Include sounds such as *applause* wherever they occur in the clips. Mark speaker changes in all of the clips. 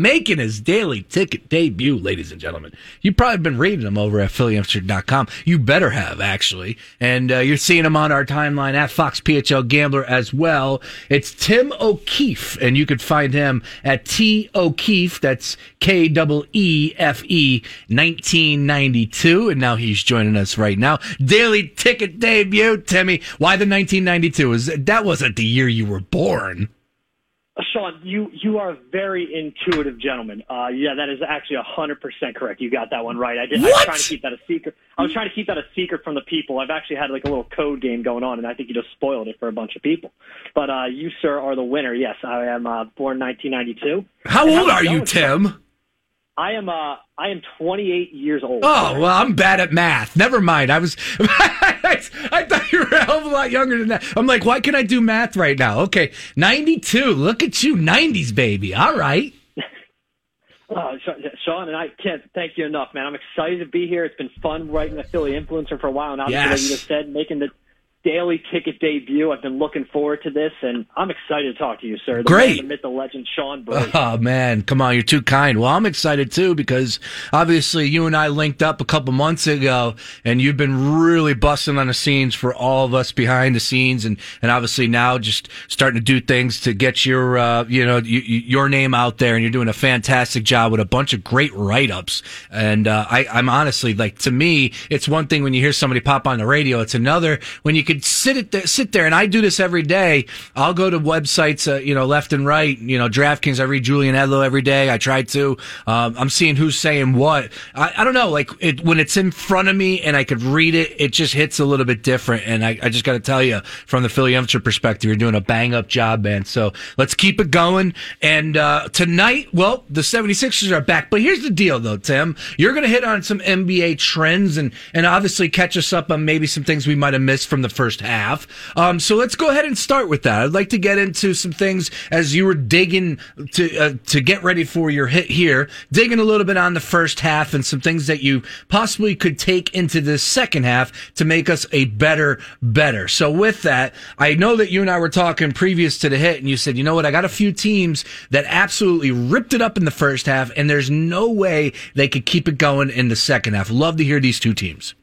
Speaker 1: making his daily ticket debut, ladies and gentlemen. You've probably been reading him over at PhillyAmsterdam.com. You better have, actually. And uh, you're seeing him on our timeline at Fox PHL Gambler as well. It's Tim O'Keefe, and you could find him at T O'Keefe. That's K E F E 1992. And now he's joining us right now. Daily ticket debut, Timmy. Why the 1992? Is that wasn't the year you were born?
Speaker 2: Sean, you you are a very intuitive gentleman. Uh, yeah, that is actually hundred percent correct. You got that one right. I did. I was trying to keep that a secret. I was trying to keep that a secret from the people. I've actually had like a little code game going on, and I think you just spoiled it for a bunch of people. But uh, you, sir, are the winner. Yes, I am uh, born 1992.
Speaker 1: How
Speaker 2: And
Speaker 1: old are you, Tim?
Speaker 2: I am. Uh, I am 28 years old.
Speaker 1: Oh, well, I'm bad at math. Never mind. I was, *laughs* I thought you were a hell of a lot younger than that. I'm like, why can I do math right now? Okay. 92. Look at you. 90s baby. All right. *laughs*
Speaker 2: Sha- Sean and I can't thank you enough, man. I'm excited to be here. It's been fun writing the Philly influencer for a while, and obviously, like you just said, making the daily ticket debut. I've been looking forward to this, and I'm excited to talk to you, sir. The
Speaker 1: Great.
Speaker 2: man, the myth, the legend, Sean Brody.
Speaker 1: Oh man, come on, you're too kind. Well, I'm excited too because obviously you and I linked up a couple months ago, and you've been really busting on the scenes for all of us behind the scenes, and and obviously now just starting to do things to get your uh, you know y- y- your name out there, and you're doing a fantastic job with a bunch of great write ups. And uh, I, I'm honestly like to me, it's one thing when you hear somebody pop on the radio, it's another when you could sit it there, sit there, and I do this every day. I'll go to websites, uh, you know, left and right. You know, DraftKings. I read Julian Edlow every day. I try to. Um, I'm seeing who's saying what. I, I don't know. Like it, when it's in front of me and I could read it, it just hits a little bit different. And I, I just got to tell you, from the Philly Amateur perspective, you're doing a bang up job, man. So let's keep it going. And uh, tonight, well, the 76ers are back. But here's the deal, though, Tim. You're going to hit on some NBA trends and and obviously catch us up on maybe some things we might have missed from the first half. Um, so let's go ahead and start with that. I'd like to get into some things as you were digging to uh, to get ready for your hit here, digging a little bit on the first half and some things that you possibly could take into the second half to make us a better better. So with that, I know that you and I were talking previous to the hit, and you said, you know what, I got a few teams that absolutely ripped it up in the first half, and there's no way they could keep it going in the second half. Love to hear these two teams.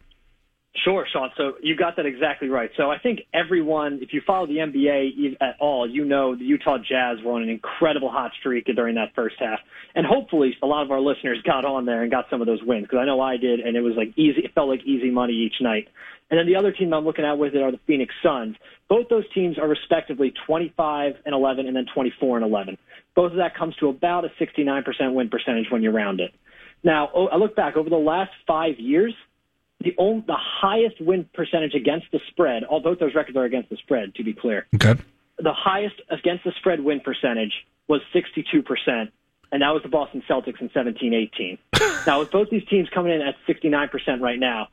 Speaker 2: Sure, Sean. So you got that exactly right. So I think everyone, if you follow the NBA at all, you know the Utah Jazz were on an incredible hot streak during that first half. And hopefully a lot of our listeners got on there and got some of those wins because I know I did, and it was like easy. It felt like easy money each night. And then the other team I'm looking at with it are the Phoenix Suns. Both those teams are respectively 25 and 11 and then 24 and 11. Both of that comes to about a 69% win percentage when you round it. Now, I look back over the last five years, the only, the highest win percentage against the spread, all both those records are against the spread, to be clear.
Speaker 1: Okay.
Speaker 2: The highest against the spread win percentage was 62%, and that was the Boston Celtics in 17-18. *laughs* now, with both these teams coming in at 69% right now,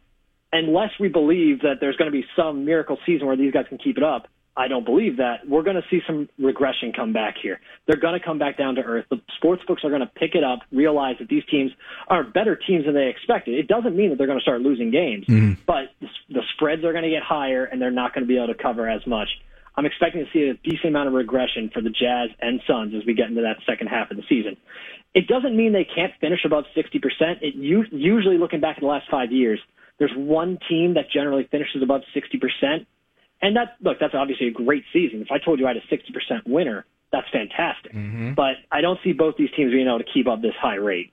Speaker 2: unless we believe that there's going to be some miracle season where these guys can keep it up, I don't believe that. We're going to see some regression come back here. They're going to come back down to earth. The sports books are going to pick it up, realize that these teams are better teams than they expected. It doesn't mean that they're going to start losing games, mm-hmm. but the, spreads are going to get higher and they're not going to be able to cover as much. I'm expecting to see a decent amount of regression for the Jazz and Suns as we get into that second half of the season. It doesn't mean they can't finish above 60%. It usually looking back at the last five years, there's one team that generally finishes above 60%. And that look, that's obviously a great season. If I told you I had a 60% winner, that's fantastic. But I don't see both these teams being able to keep up this high rate.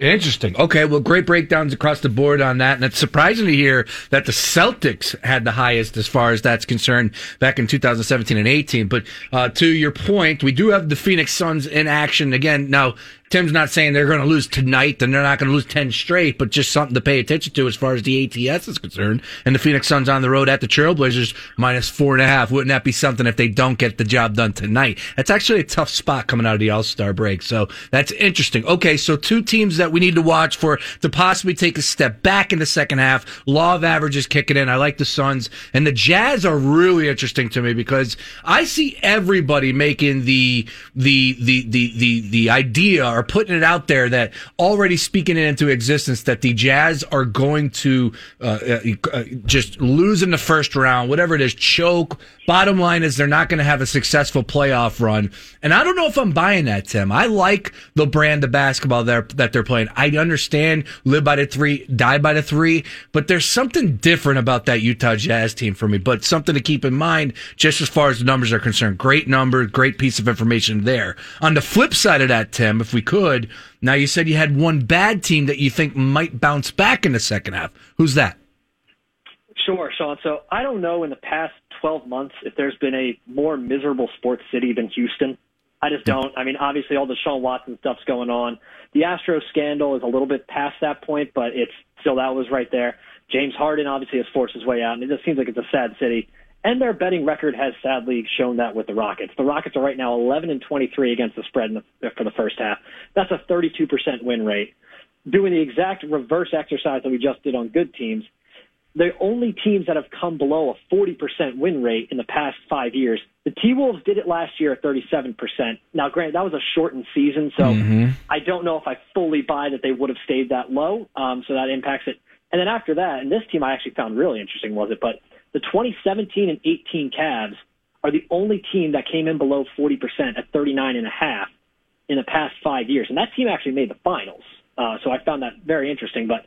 Speaker 1: Interesting. Okay, well, great breakdowns across the board on that, and it's surprising to hear that the Celtics had the highest as far as that's concerned back in 2017 and 18. But uh, to your point, we do have the Phoenix Suns in action again. Now, Tim's not saying they're going to lose tonight, and they're not going to lose 10 straight, but just something to pay attention to as far as the ATS is concerned. And the Phoenix Suns on the road at the Trailblazers minus four and a half. Wouldn't that be something if they don't get the job done tonight? That's actually a tough spot coming out of the All Star break. So that's interesting. Okay, so two teams that we need to watch for to possibly take a step back in the second half. Law of averages kicking in. I like the Suns and the Jazz are really interesting to me because I see everybody making the the the the the, the idea are putting it out there that already speaking it into existence that the Jazz are going to uh, uh, uh just lose in the first round, whatever it is, choke. Bottom line is they're not going to have a successful playoff run. And I don't know if I'm buying that, Tim. I like the brand of basketball they're, that they're playing. I understand live by the three, die by the three, but there's something different about that Utah Jazz team for me. But something to keep in mind, just as far as the numbers are concerned. Great number, great piece of information there. On the flip side of that, Tim, if we could, now you said you had one bad team that you think might bounce back in the second half. Who's that?
Speaker 2: Sure, Sean. So I don't know in the past 12 months if there's been a more miserable sports city than Houston. I just don't. I mean, obviously all the Deshaun Watson stuff's going on. The Astro scandal is a little bit past that point, but it's still that was right there. James Harden obviously has forced his way out, and it just seems like it's a sad city. And their betting record has sadly shown that with the Rockets. The Rockets are right now 11 and 23 against the spread the, for the first half. That's a 32% win rate. Doing the exact reverse exercise that we just did on good teams, the only teams that have come below a 40% win rate in the past five years. The T Wolves did it last year at 37%. Now, granted, that was a shortened season, so mm-hmm. I don't know if I fully buy that they would have stayed that low. Um, so that impacts it. And then after that, and this team I actually found really interesting was it, but the 2017 and 18 Cavs are the only team that came in below 40% at 39 and a half in the past five years, and that team actually made the finals. Uh, so I found that very interesting, but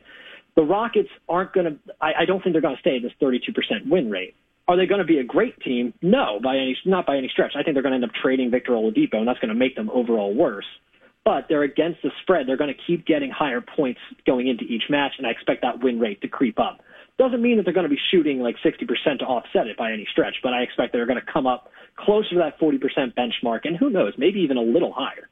Speaker 2: the Rockets aren't going to. I, don't think they're going to stay at this 32% win rate. Are they going to be a great team? No, by any not by any stretch. I think they're going to end up trading Victor Oladipo, and that's going to make them overall worse. But they're against the spread. They're going to keep getting higher points going into each match, and I expect that win rate to creep up. Doesn't mean that they're going to be shooting like 60% to offset it by any stretch, but I expect they're going to come up closer to that 40% benchmark, and who knows, maybe even a little higher.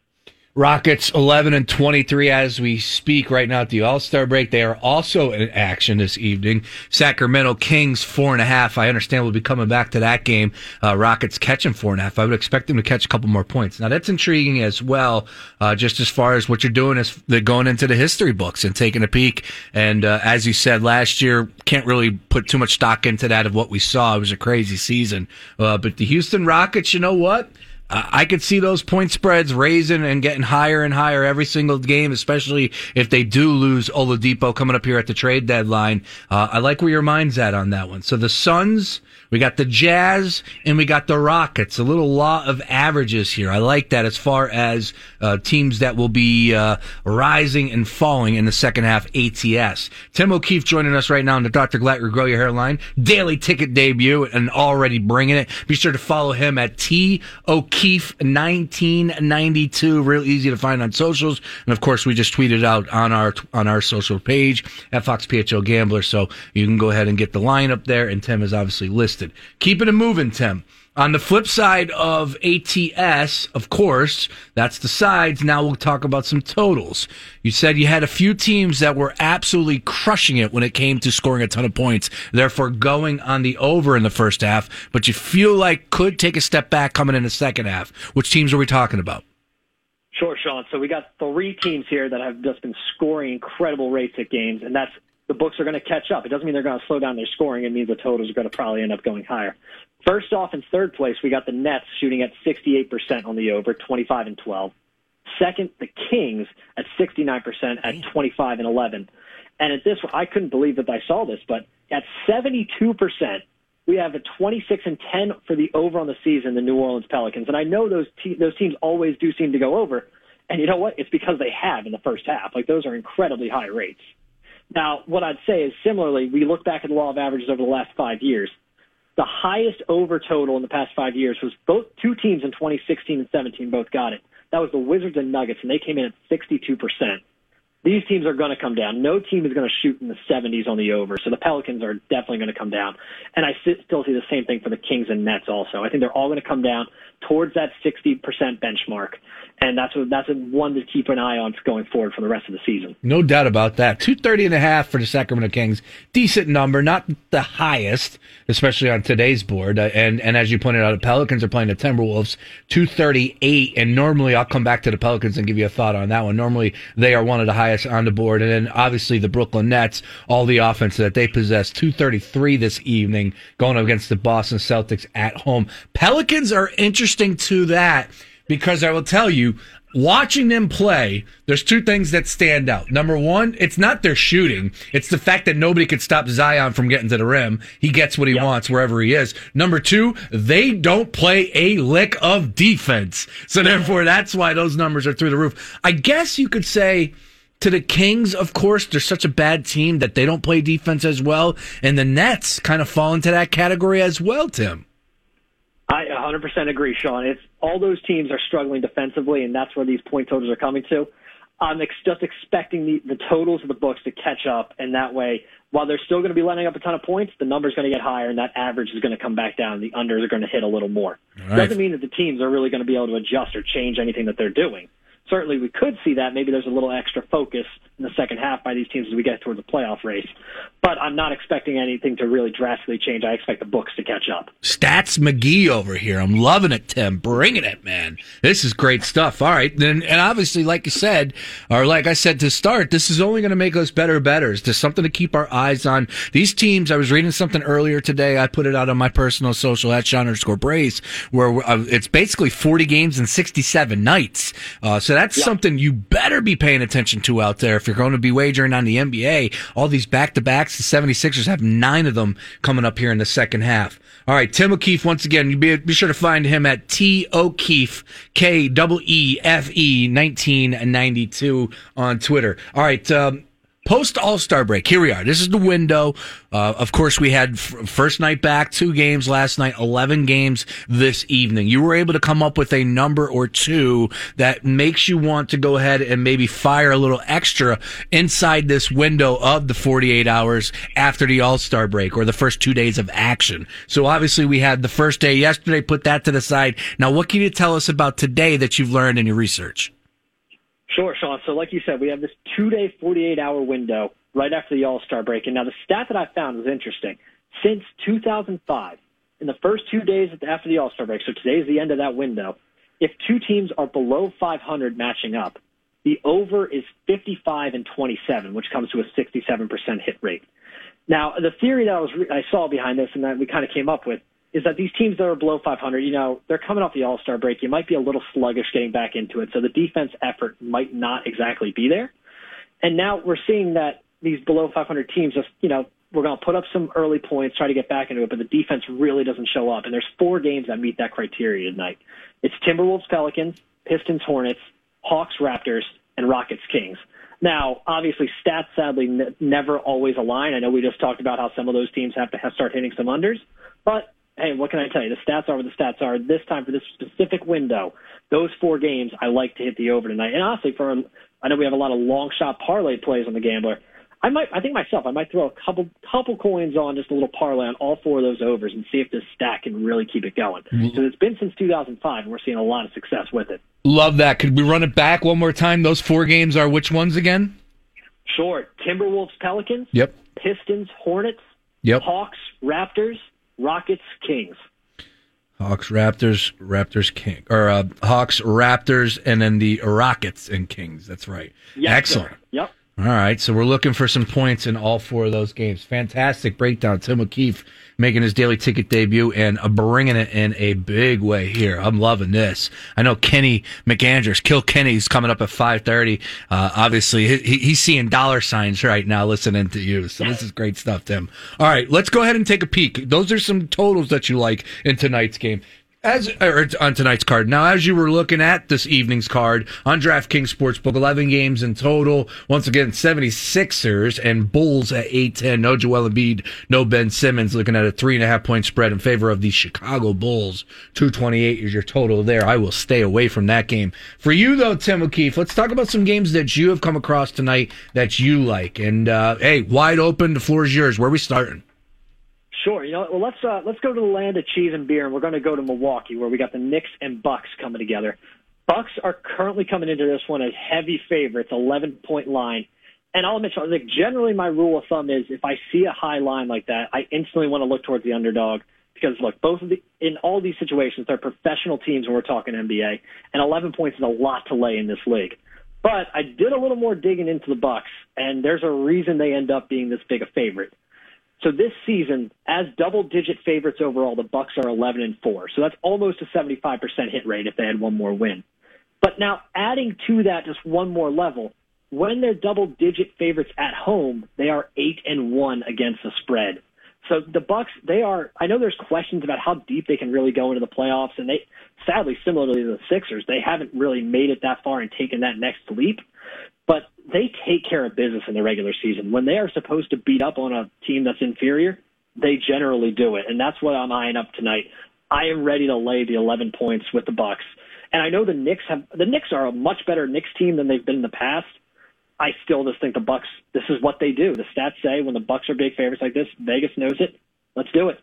Speaker 1: Rockets 11 and 23 as we speak right now at the All Star break. They are also in action this evening. Sacramento Kings four and a half. I understand we'll be coming back to that game. Uh, Rockets catching four and a half. I would expect them to catch a couple more points. Now that's intriguing as well. Uh, just as far as what you're doing is they're going into the history books and taking a peek. And uh, as you said last year, can't really put too much stock into that of what we saw. It was a crazy season. Uh, but the Houston Rockets, you know what? I could see those point spreads raising and getting higher and higher every single game, especially if they do lose Oladipo coming up here at the trade deadline. Uh, I like where your mind's at on that one. So the Suns we got the Jazz and we got the Rockets. A little law of averages here. I like that as far as uh, teams that will be uh, rising and falling in the second half ATS. Tim O'Keefe joining us right now on the Dr. Glatter Grow Your Hairline daily ticket debut and already bringing it. Be sure to follow him at T O'Keefe 1992. Real easy to find on socials. And of course, we just tweeted out on our on our social page at Fox PHL Gambler. So you can go ahead and get the line up there. And Tim is obviously listed listed. Keeping it moving, Tim. On the flip side of ATS, of course, that's the sides. Now we'll talk about some totals. You said you had a few teams that were absolutely crushing it when it came to scoring a ton of points, therefore going on the over in the first half, but you feel like could take a step back coming in the second half. Which teams are we talking about?
Speaker 2: Sure, Sean. So we got three teams here that have just been scoring incredible rates at games, and that's the books are going to catch up. It doesn't mean they're going to slow down their scoring. It means the totals are going to probably end up going higher. First off, in third place, we got the Nets shooting at 68% on the over, 25 and 12. Second, the Kings at 69% at 25 and 11. And at this, I couldn't believe that I saw this, but at 72%, we have a 26 and 10 for the over on the season, the New Orleans Pelicans. And I know those te- those teams always do seem to go over. And you know what? It's because they have in the first half. Like those are incredibly high rates. Now, what I'd say is similarly, we look back at the law of averages over the last five years. The highest over total in the past five years was both two teams in 2016 and 17 both got it. That was the Wizards and Nuggets, and they came in at 62%. These teams are going to come down. No team is going to shoot in the 70s on the over, so the Pelicans are definitely going to come down. And I still see the same thing for the Kings and Nets also. I think they're all going to come down towards that 60% benchmark and that's what that's one to keep an eye on going forward for the rest of the season.
Speaker 1: No doubt about that. Two thirty and a half for the Sacramento Kings, decent number, not the highest, especially on today's board. Uh, and and as you pointed out, the Pelicans are playing the Timberwolves, two thirty eight. And normally, I'll come back to the Pelicans and give you a thought on that one. Normally, they are one of the highest on the board, and then obviously the Brooklyn Nets, all the offense that they possess, two thirty three this evening, going against the Boston Celtics at home. Pelicans are interesting to that because I will tell you, watching them play, there's two things that stand out. Number one, it's not their shooting. It's the fact that nobody could stop Zion from getting to the rim. He gets what he yep. wants wherever he is. Number two, they don't play a lick of defense. So therefore, that's why those numbers are through the roof. I guess you could say to the Kings, of course, they're such a bad team that they don't play defense as well. And the Nets kind of fall into that category as well, Tim.
Speaker 2: I 100% agree, Sean. It's all those teams are struggling defensively, and that's where these point totals are coming to. I'm ex- just expecting the, the totals of the books to catch up, and that way, while they're still going to be letting up a ton of points, the number's going to get higher, and that average is going to come back down. The unders are going to hit a little more. Right. Doesn't mean that the teams are really going to be able to adjust or change anything that they're doing certainly we could see that. Maybe there's a little extra focus in the second half by these teams as we get toward the playoff race. But I'm not expecting anything to really drastically change. I expect the books to catch up.
Speaker 1: Stats McGee over here. I'm loving it, Tim. Bringing it, man. This is great stuff. All right. Then, and obviously, like you said, or like I said to start, this is only going to make us better betters. There's something to keep our eyes on. These teams, I was reading something earlier today. I put it out on my personal social at Sean underscore Brace, where uh, it's basically 40 games in 67 nights. Uh, so that's something you better be paying attention to out there if you're going to be wagering on the NBA. All these back to backs, the 76ers have nine of them coming up here in the second half. All right, Tim O'Keefe, once again, you be, be sure to find him at T O'Keefe, K W E F E 1992 on Twitter. All right, um, post All Star break. Here we are. This is the window. Uh, of course, we had f- first night back, two games last night, 11 games this evening. You were able to come up with a number or two that makes you want to go ahead and maybe fire a little extra inside this window of the 48 hours after the All Star break or the first two days of action. So obviously, we had the first day yesterday, put that to the side. Now, what can you tell us about today that you've learned in your research?
Speaker 2: Sure, Sean. So, like you said, we have this two day, 48 hour window right after the All Star break. And now the stat that I found was interesting. Since 2005, in the first two days after the All Star break, so today's the end of that window, if two teams are below 500 matching up, the over is 55 and 27, which comes to a 67% hit rate. Now, the theory that I was I saw behind this and that we kind of came up with is that these teams that are below 500, you know, they're coming off the All Star break. You might be a little sluggish getting back into it, so the defense effort might not exactly be there. And now we're seeing that these below 500 teams just, you know, we're going to put up some early points, try to get back into it, but the defense really doesn't show up. And there's four games that meet that criteria tonight. It's Timberwolves, Pelicans, Pistons, Hornets, Hawks, Raptors, and Rockets, Kings. Now, obviously, stats sadly never always align. I know we just talked about how some of those teams have to have start hitting some unders, but hey, what can I tell you? The stats are what the stats are. This time for this specific window, those four games, I like to hit the over tonight. And honestly, for I know we have a lot of long shot parlay plays on the gambler. I might, I think myself, I might throw a couple couple coins on just a little parlay on all four of those overs and see if this stack can really keep it going. Mm-hmm. So it's been since 2005, and we're seeing a lot of success with it.
Speaker 1: Love that. Could we run it back one more time? Those four games are which ones again?
Speaker 2: Sure. Timberwolves, Pelicans.
Speaker 1: Yep.
Speaker 2: Pistons, Hornets.
Speaker 1: Yep.
Speaker 2: Hawks, Raptors, Rockets, Kings.
Speaker 1: Hawks, Raptors, Raptors, King, or uh, Hawks, Raptors, and then the Rockets and Kings. That's right.
Speaker 2: Yes,
Speaker 1: Excellent.
Speaker 2: Sir. Yep.
Speaker 1: All right, so we're looking for some points in all four of those games. Fantastic breakdown. Tim O'Keefe making his daily ticket debut and bringing it in a big way here. I'm loving this. I know Kenny McAndrews, Kill Kenny's coming up at 5:30. Uh, obviously, he, he's seeing dollar signs right now listening to you. So this is great stuff, Tim. All right, let's go ahead and take a peek. Those are some totals that you like in tonight's game. As on tonight's card. Now, as you were looking at this evening's card on DraftKings Sportsbook, 11 games in total. Once again, 76ers and Bulls at 8-10. No Joel Embiid, no Ben Simmons. Looking at a three and a half point spread in favor of the Chicago Bulls. 228 is your total there. I will stay away from that game. For you though, Tim O'Keefe, let's talk about some games that you have come across tonight that you like. And uh, hey, wide open. The floor is yours. Where are we starting?
Speaker 2: Sure. You know, well, let's uh, let's go to the land of cheese and beer, and we're going to go to Milwaukee, where we got the Knicks and Bucks coming together. Bucks are currently coming into this one as heavy favorites, 11 point line. And I'll admit, like generally, my rule of thumb is if I see a high line like that, I instantly want to look towards the underdog because look, both of the in all these situations, they're professional teams when we're talking NBA, and 11 points is a lot to lay in this league. But I did a little more digging into the Bucks, and there's a reason they end up being this big a favorite. So this season, as double-digit favorites overall, the Bucks are 11 and four. So that's almost a 75% hit rate if they had one more win. But now adding to that just one more level, when they're double digit favorites at home, they are eight and one against the spread. So the Bucks, they are. I know there's questions about how deep they can really go into the playoffs, and they, sadly, similarly to the Sixers, they haven't really made it that far and taken that next leap. But they take care of business in the regular season. When they are supposed to beat up on a team that's inferior, they generally do it, and that's what I'm eyeing up tonight. I am ready to lay the 11 points with the Bucks, and I know the Knicks have the Knicks are a much better Knicks team than they've been in the past. I still just think the Bucks. This is what they do. The stats say when the Bucks are big favorites like this, Vegas knows it. Let's do it.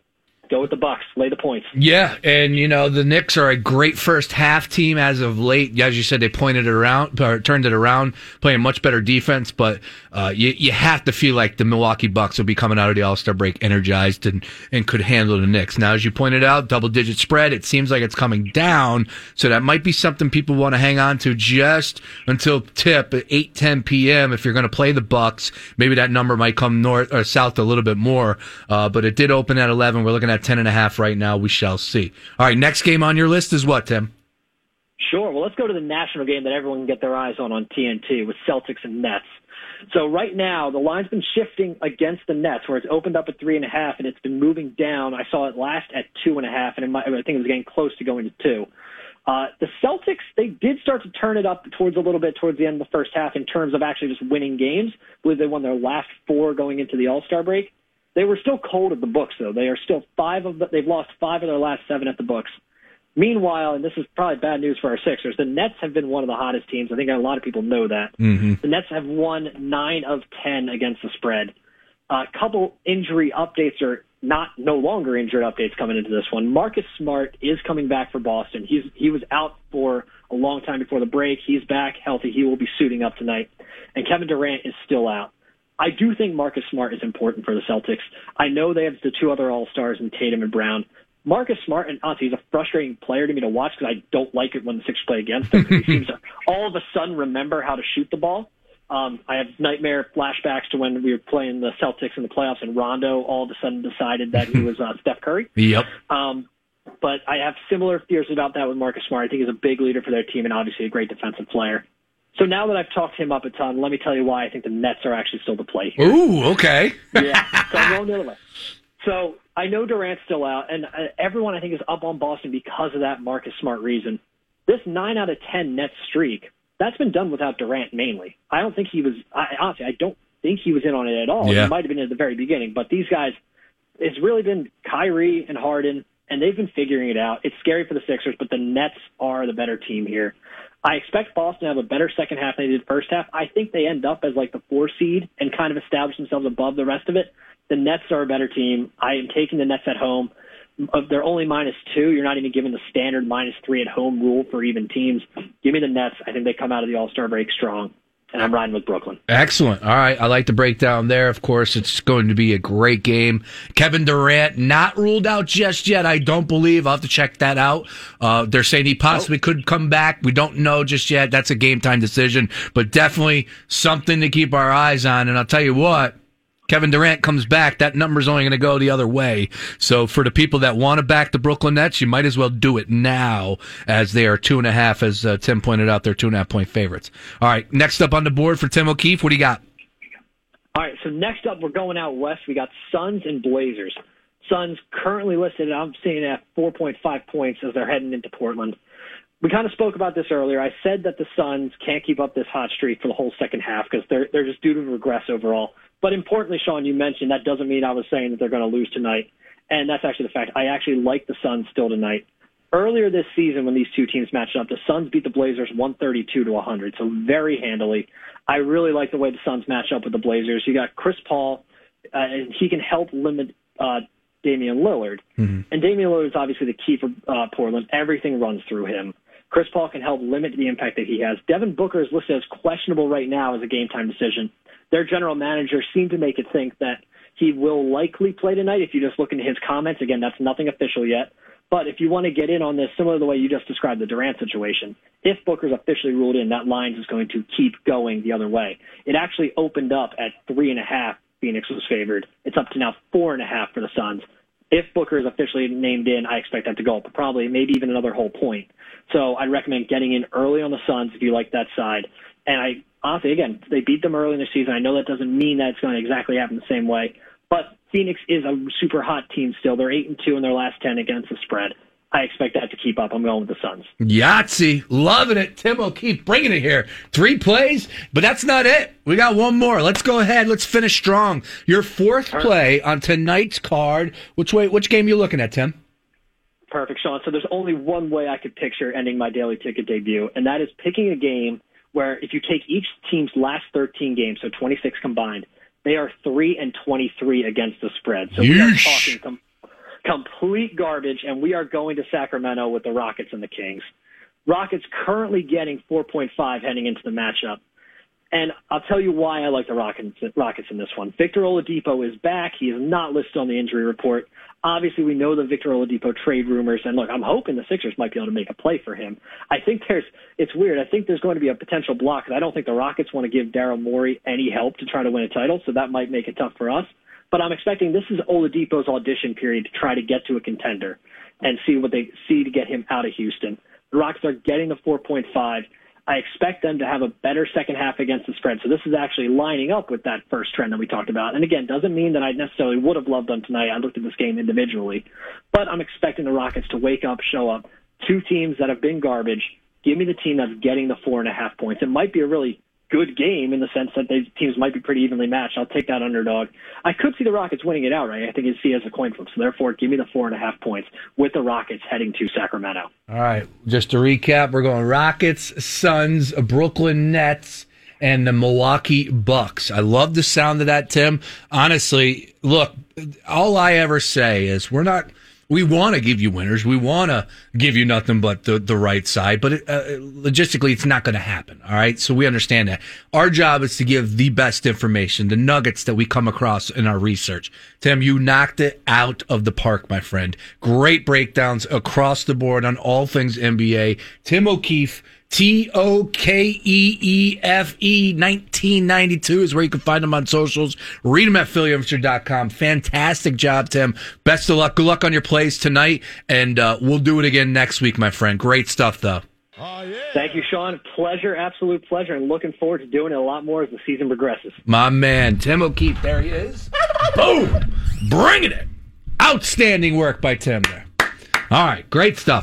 Speaker 2: Go with the Bucks. Lay the points.
Speaker 1: Yeah, and you know the Knicks are a great first half team as of late. As you said, they pointed it around, or turned it around, playing much better defense. But uh, you you have to feel like the Milwaukee Bucks will be coming out of the All Star break energized and and could handle the Knicks. Now, as you pointed out, double digit spread. It seems like it's coming down, so that might be something people want to hang on to just until tip at eight ten p.m. If you're going to play the Bucks, maybe that number might come north or south a little bit more. Uh, but it did open at eleven. We're looking at ten and a half right now. We shall see. All right, next game on your list is what, Tim?
Speaker 2: Sure. Well, let's go to the national game that everyone can get their eyes on on TNT with Celtics and Nets. So right now, the line's been shifting against the Nets, where it's opened up at three and a half, and it's been moving down. I saw it last at two and a half, and I think it was getting close to going to two. Uh, the Celtics, they did start to turn it up towards a little bit towards the end of the first half in terms of actually just winning games. I believe they won their last four going into the All Star break. They were still cold at the books, though. They are still five of the, they've lost five of their last seven at the books. Meanwhile, and this is probably bad news for our Sixers, the Nets have been one of the hottest teams. I think a lot of people know that.
Speaker 1: Mm-hmm.
Speaker 2: The Nets have won nine of ten against the spread. A uh, couple injury updates are not no longer injured updates coming into this one. Marcus Smart is coming back for Boston. He's he was out for a long time before the break. He's back healthy. He will be suiting up tonight. And Kevin Durant is still out. I do think Marcus Smart is important for the Celtics. I know they have the two other All Stars in Tatum and Brown. Marcus Smart, and honestly, he's a frustrating player to me to watch because I don't like it when the Sixers play against him. he *laughs* seems to all of a sudden remember how to shoot the ball. Um, I have nightmare flashbacks to when we were playing the Celtics in the playoffs, and Rondo all of a sudden decided that he was uh, *laughs* Steph Curry.
Speaker 1: Yep.
Speaker 2: Um, but I have similar fears about that with Marcus Smart. I think he's a big leader for their team and obviously a great defensive player. So now that I've talked him up a ton, let me tell you why I think the Nets are actually still the play here.
Speaker 1: Ooh, okay.
Speaker 2: yeah, so I'm going the other way. So I know Durant's still out, and uh, everyone I think is up on Boston because of that Marcus Smart reason. This nine out of ten Nets streak that's been done without Durant mainly. I don't think he was. I, honestly, I don't think he was in on it at all.
Speaker 1: Yeah.
Speaker 2: He might have been at the very beginning, but these guys, it's really been Kyrie and Harden, and they've been figuring it out. It's scary for the Sixers, but the Nets are the better team here. I expect Boston to have a better second half than they did first half. I think they end up as like the four seed and kind of establish themselves above the rest of it. The Nets are a better team. I am taking the Nets at home. They're only minus two. You're not even given the standard minus three at home rule for even teams. Give me the Nets. I think they come out of the All Star break strong and I'm riding with Brooklyn.
Speaker 1: Excellent. All right. I like the breakdown there. Of course, it's going to be a great game. Kevin Durant not ruled out just yet. I don't believe. I'll have to check that out. Uh, they're saying he possibly could come back. We don't know just yet. That's a game time decision, but definitely something to keep our eyes on. And I'll tell you what, Kevin Durant comes back, that number's only going to go the other way. So for the people that want to back the Brooklyn Nets, you might as well do it now as they are two and a half, as uh, Tim pointed out, they're two and a half point favorites. All right, next up on the board for Tim O'Keefe, what do you got?
Speaker 2: All right, so next up, we're going out west. We got Suns and Blazers. Suns currently listed, I'm seeing at 4.5 points as they're heading into Portland. We kind of spoke about this earlier. I said that the Suns can't keep up this hot streak for the whole second half because they're they're just due to regress overall. But importantly, Sean, you mentioned that doesn't mean I was saying that they're going to lose tonight. And that's actually the fact. I actually like the Suns still tonight. Earlier this season, when these two teams matched up, the Suns beat the Blazers 132 to 100, so very handily. I really like the way the Suns match up with the Blazers. You got Chris Paul, uh, and he can help limit uh, Damian Lillard.
Speaker 1: Mm-hmm.
Speaker 2: And Damian Lillard is obviously the key for uh, Portland. Everything runs through him. Chris Paul can help limit the impact that he has. Devin Booker is listed as questionable right now as a game time decision their general manager seemed to make it think that he will likely play tonight. If you just look into his comments, again, that's nothing official yet. But if you want to get in on this, similar to the way you just described the Durant situation, if Booker's officially ruled in, that line is going to keep going the other way. It actually opened up at three and a half. Phoenix was favored. It's up to now four and a half for the Suns. If Booker is officially named in, I expect that to go up probably maybe even another whole point. So I'd recommend getting in early on the Suns if you like that side. And I honestly, again, they beat them early in the season. I know that doesn't mean that it's going to exactly happen the same way, but Phoenix is a super hot team still. They're eight and two in their last ten against the spread. I expect that to keep up. I'm going with the Suns.
Speaker 1: Yahtzee, loving it. Tim O'Keefe bringing it here. Three plays, but that's not it. We got one more. Let's go ahead. Let's finish strong. Your fourth play on tonight's card. Which way? Which game you looking at, Tim?
Speaker 2: Perfect, Sean. So there's only one way I could picture ending my daily ticket debut, and that is picking a game where if you take each team's last 13 games, so 26 combined, they are three and 23 against the spread. So we are talking com- complete garbage, and we are going to Sacramento with the Rockets and the Kings. Rockets currently getting 4.5 heading into the matchup. And I'll tell you why I like the Rockets, Rockets in this one. Victor Oladipo is back. He is not listed on the injury report. Obviously, we know the Victor Oladipo trade rumors, and look, I'm hoping the Sixers might be able to make a play for him. I think there's, it's weird. I think there's going to be a potential block, because I don't think the Rockets want to give Daryl Morey any help to try to win a title, so that might make it tough for us. But I'm expecting this is Oladipo's audition period to try to get to a contender and see what they see to get him out of Houston. The Rockets are getting the 4.5. I expect them to have a better second half against the spread. So this is actually lining up with that first trend that we talked about. And again, doesn't mean that I necessarily would have loved them tonight. I looked at this game individually, but I'm expecting the Rockets to wake up, show up. Two teams that have been garbage. Give me the team that's getting the four and a half points. It might be a really good game in the sense that these teams might be pretty evenly matched. I'll take that underdog. I could see the Rockets winning it outright. I think you'd see as a coin flip. So therefore, give me the four and a half points with the Rockets heading to Sacramento.
Speaker 1: All right. Just to recap, we're going Rockets, Suns, Brooklyn Nets, and the Milwaukee Bucks. I love the sound of that, Tim. Honestly, look, all I ever say is we're not – we want to give you winners. We want to give you nothing but the, the right side, but it, uh, logistically, it's not going to happen. All right. So we understand that. Our job is to give the best information, the nuggets that we come across in our research. Tim, you knocked it out of the park, my friend. Great breakdowns across the board on all things NBA. Tim O'Keefe T O K E E F E 1992 is where you can find them on socials. Read them at PhillyInfluencer.com. Fantastic job, Tim. Best of luck. Good luck on your plays tonight, and uh, we'll do it again next week, my friend. Great stuff, though.
Speaker 2: Oh, yeah. Thank you, Sean. Pleasure, absolute pleasure, and looking forward to doing it a lot more as the season progresses.
Speaker 1: My man, Tim O'Keefe, there he is. Boom! Bringing it. Outstanding work by Tim there. All right, great stuff.